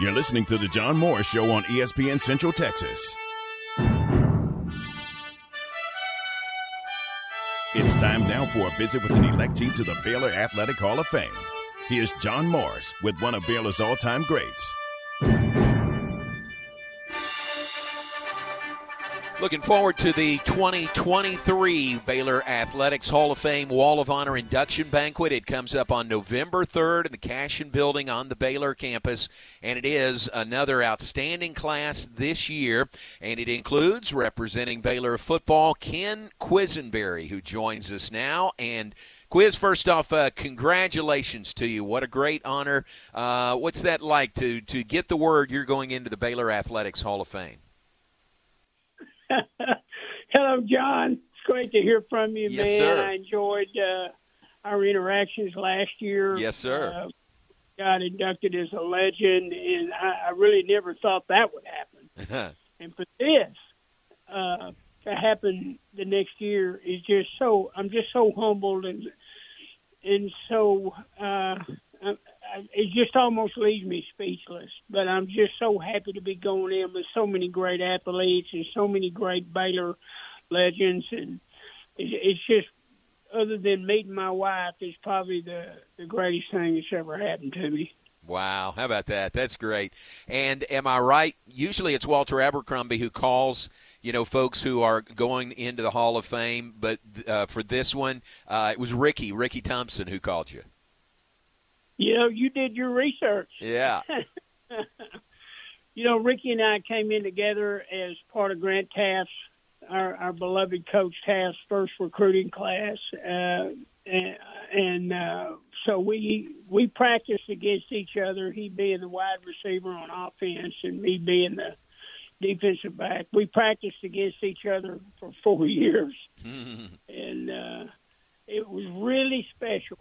You're listening to The John Morris Show on ESPN Central Texas. It's time now for a visit with an electee to the Baylor Athletic Hall of Fame. Here's John Morris with one of Baylor's all time greats. Looking forward to the 2023 Baylor Athletics Hall of Fame Wall of Honor induction banquet. It comes up on November 3rd in the Cashion Building on the Baylor campus, and it is another outstanding class this year. And it includes representing Baylor football Ken Quesenberry, who joins us now. And Quiz, first off, uh, congratulations to you. What a great honor. Uh, what's that like to, to get the word you're going into the Baylor Athletics Hall of Fame? Hello, John. It's great to hear from you, yes, man. Sir. I enjoyed uh, our interactions last year. Yes, sir. Uh, got inducted as a legend, and I, I really never thought that would happen. and for this uh, to happen the next year is just so. I'm just so humbled and and so. Uh, it just almost leaves me speechless. But I'm just so happy to be going in with so many great athletes and so many great Baylor legends, and it's just other than meeting my wife, it's probably the the greatest thing that's ever happened to me. Wow, how about that? That's great. And am I right? Usually it's Walter Abercrombie who calls, you know, folks who are going into the Hall of Fame. But uh, for this one, uh, it was Ricky, Ricky Thompson, who called you. You know, you did your research. Yeah. you know, Ricky and I came in together as part of Grant Teaff's, our, our beloved coach Teaff's first recruiting class, uh, and, and uh, so we we practiced against each other. He being the wide receiver on offense, and me being the defensive back. We practiced against each other for four years, and uh, it was really special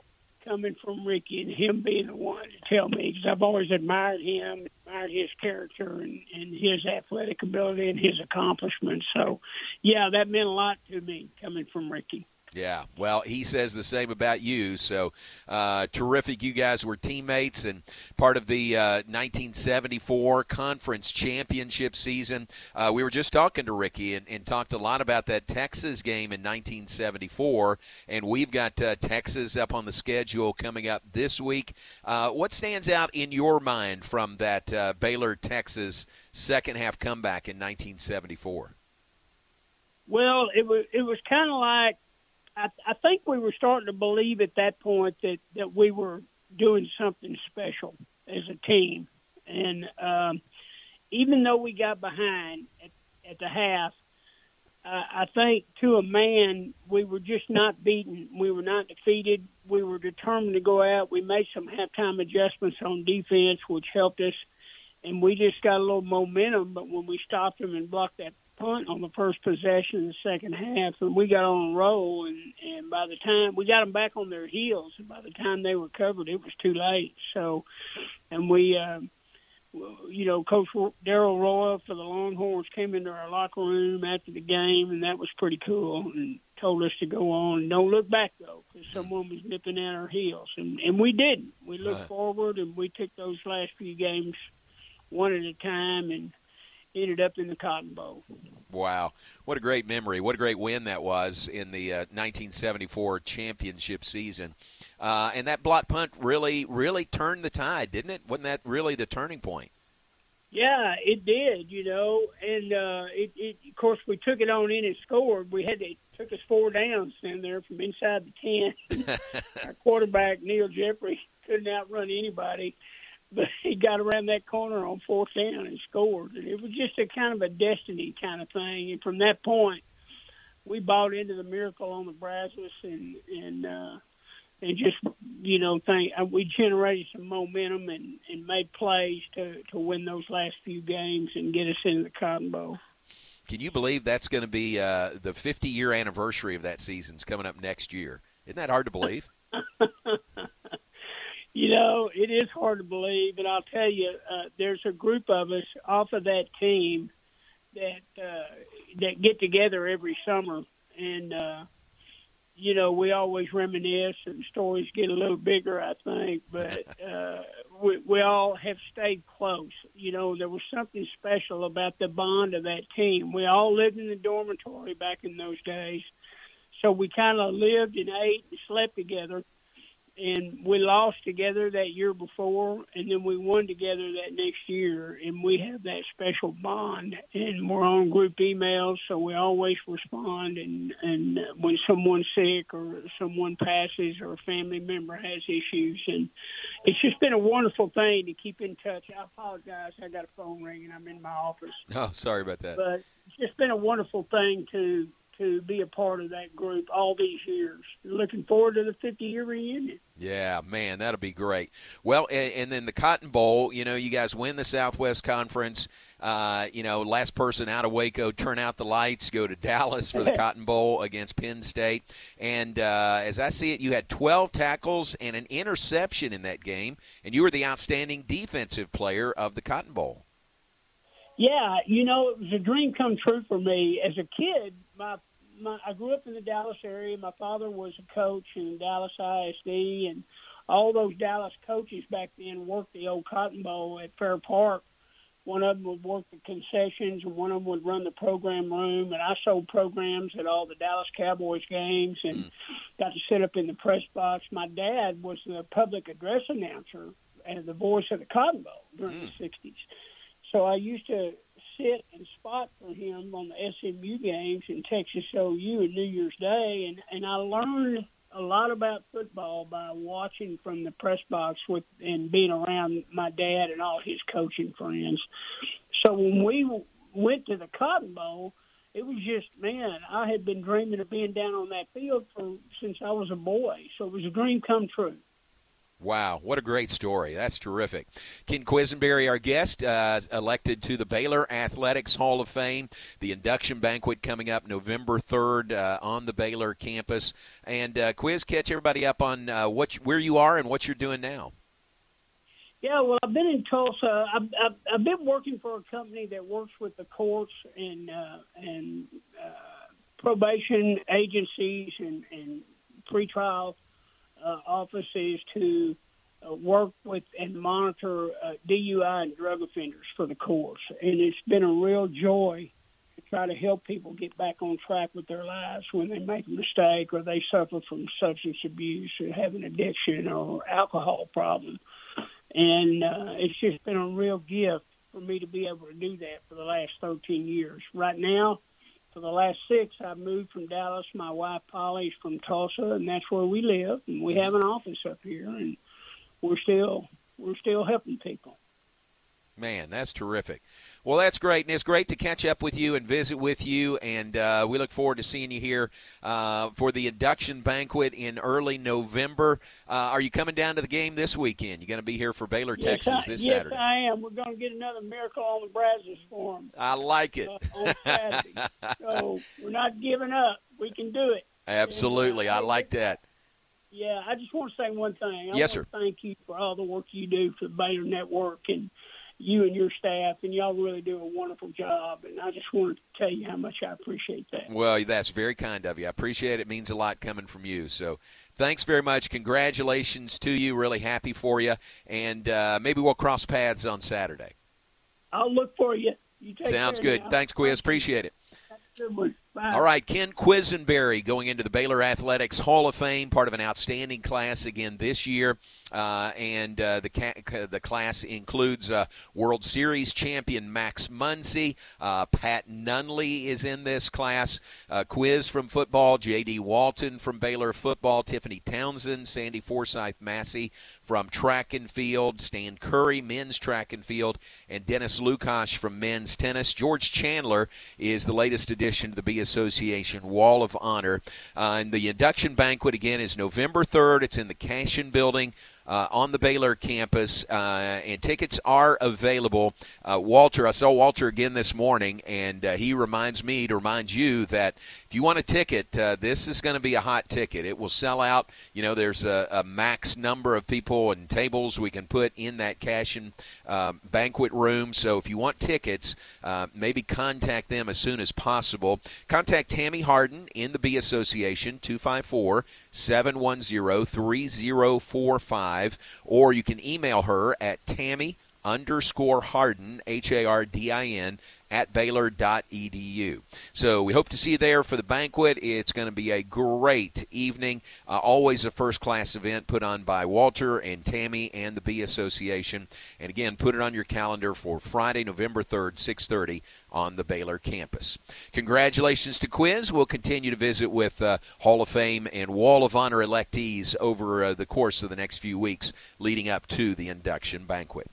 coming from Ricky and him being the one to tell me because I've always admired him, admired his character and, and his athletic ability and his accomplishments. So, yeah, that meant a lot to me coming from Ricky. Yeah, well, he says the same about you. So uh, terrific. You guys were teammates and part of the uh, 1974 conference championship season. Uh, we were just talking to Ricky and, and, talked a lot about that Texas game in 1974. And we've got uh, Texas up on the schedule coming up this week. Uh, what stands out in your mind from that uh, Baylor Texas second half comeback in 1974? Well, it was it was kind of like I, I think we were starting to believe at that point that that we were doing something special as a team, and um, even though we got behind at, at the half, uh, I think to a man we were just not beaten. We were not defeated. We were determined to go out. We made some halftime adjustments on defense, which helped us, and we just got a little momentum. But when we stopped them and blocked that punt on the first possession in the second half, and we got on a roll. And and by the time we got them back on their heels, and by the time they recovered, it was too late. So, and we, uh, you know, Coach Darrell Roy for the Longhorns came into our locker room after the game, and that was pretty cool, and told us to go on. Don't look back though, because someone was nipping at our heels, and and we didn't. We looked right. forward, and we took those last few games one at a time, and ended up in the Cotton Bowl. Wow. What a great memory. What a great win that was in the uh, 1974 championship season. Uh, and that block punt really, really turned the tide, didn't it? Wasn't that really the turning point? Yeah, it did, you know, and uh, it, it, of course we took it on in and scored. We had to took us four downs in there from inside the ten. Our quarterback Neal Jeffrey couldn't outrun anybody, but he got around that corner on fourth down and scored. And it was just a kind of a destiny kind of thing. And from that point, we bought into the miracle on the Brazos and and uh, and just you know think uh, we generated some momentum and and made plays to to win those last few games and get us into the Cotton Bowl. Can you believe that's going to be uh, the 50 year anniversary of that season's coming up next year? Isn't that hard to believe? you know, it is hard to believe, and I'll tell you, uh, there's a group of us off of that team that uh, that get together every summer, and uh, you know, we always reminisce, and stories get a little bigger, I think. But uh, we, we all have stayed close. You know, there was something special about the bond of that team. We all lived in the dormitory back in those days, so we kind of lived and ate and slept together and we lost together that year before, and then we won together that next year, and we have that special bond, and we're on group emails, so we always respond, and and when someone's sick or someone passes or a family member has issues, and it's just been a wonderful thing to keep in touch. I apologize, I got a phone ringing, I'm in my office. Oh, sorry about that. But it's just been a wonderful thing to to be a part of that group all these years. Looking forward to the 50 year reunion. Yeah, man, that'll be great. Well, and, and, then the Cotton Bowl, you know, you guys win the Southwest Conference. Uh, you know, last person out of Waco, turn out the lights, go to Dallas for the Cotton Bowl against Penn State. And uh, as I see it, you had 12 tackles and an interception in that game, and you were the outstanding defensive player of the Cotton Bowl. Yeah, you know, it was a dream come true for me. As a kid, my my I grew up in the Dallas area. My father was a coach in Dallas ISD, and all those Dallas coaches back then worked the old Cotton Bowl at Fair Park. One of them would work the concessions, and one of them would run the program room. And I sold programs at all the Dallas Cowboys games, and mm. got to sit up in the press box. My dad was the public address announcer and the voice of the Cotton Bowl during mm. the '60s. So I used to sit and spot on the SMU games and Texas OU and New Year's Day, and and I learned a lot about football by watching from the press box with and being around my dad and all his coaching friends. So when we went to the Cotton Bowl, it was just man, I had been dreaming of being down on that field for since I was a boy. So it was a dream come true. Wow, what a great story. That's terrific. Ken Quesenberry, our guest, uh, elected to the Baylor Athletics Hall of Fame. The induction banquet coming up November 3rd uh, on the Baylor campus. And uh, Quiz, catch everybody up on uh, what you, where you are and what you're doing now. Yeah, well, I've been in Tulsa. I've, I've, I've been working for a company that works with the courts and uh, and uh, probation agencies and, and pretrial uh, offices to uh, work with and monitor uh, DUI and drug offenders for the courts. And it's been a real joy to try to help people get back on track with their lives when they make a mistake or they suffer from substance abuse or have an addiction or alcohol problem. And uh, it's just been a real gift for me to be able to do that for the last 13 years. Right now, for the last six, I've moved from Dallas. My wife Polly's from Tulsa, and that's where we live. And we have an office up here, and we're still we're still helping people. Man, that's terrific. Well, that's great, and it's great to catch up with you and visit with you. And uh, we look forward to seeing you here uh, for the induction banquet in early November. Uh, are you coming down to the game this weekend? You're going to be here for Baylor, yes, Texas I, this yes, Saturday. Yes, I am. We're going to get another miracle on the Brazos for them. I like it. Uh, so we're not giving up. We can do it. Absolutely, uh, I like that. Yeah, I just want to say one thing. I yes, sir. Thank you for all the work you do for the Baylor Network and you and your staff, and y'all really do a wonderful job. And I just wanted to tell you how much I appreciate that. Well, that's very kind of you. I appreciate it. It means a lot coming from you. So thanks very much. Congratulations to you. Really happy for you. And uh, maybe we'll cross paths on Saturday. I'll look for you. you Sounds good. Now. Thanks, Quiz. Appreciate it. good one. Bye. All right, Ken Quesenberry going into the Baylor Athletics Hall of Fame, part of an outstanding class again this year. Uh, and uh, the ca- the class includes uh, World Series champion Max Muncy. Uh, Pat Nunley is in this class. Uh, quiz from football, J.D. Walton from Baylor football, Tiffany Townsend, Sandy Forsyth Massey from track and field, Stan Curry, men's track and field, and Dennis Lukash from men's tennis. George Chandler is the latest addition to the B Association Wall of Honor. Uh, and the induction banquet, again, is November 3rd. It's in the Cashion Building uh, on the Baylor campus, uh, and tickets are available. Uh, Walter, I saw Walter again this morning, and uh, he reminds me to remind you that if you want a ticket, uh, this is going to be a hot ticket. It will sell out. You know, there's a, a max number of people and tables we can put in that cash and uh, banquet room. So if you want tickets, uh, maybe contact them as soon as possible. Contact Tammy Hardin in the B Association, 254 710 3045, or you can email her at Tammy underscore Hardin, H A R D I N, at Baylor.edu. So we hope to see you there for the banquet. It's going to be a great evening. Uh, always a first class event put on by Walter and Tammy and the B Association. And again, put it on your calendar for Friday, November 3rd, 630 on the Baylor campus. Congratulations to Quiz. We'll continue to visit with uh, Hall of Fame and Wall of Honor electees over uh, the course of the next few weeks leading up to the induction banquet.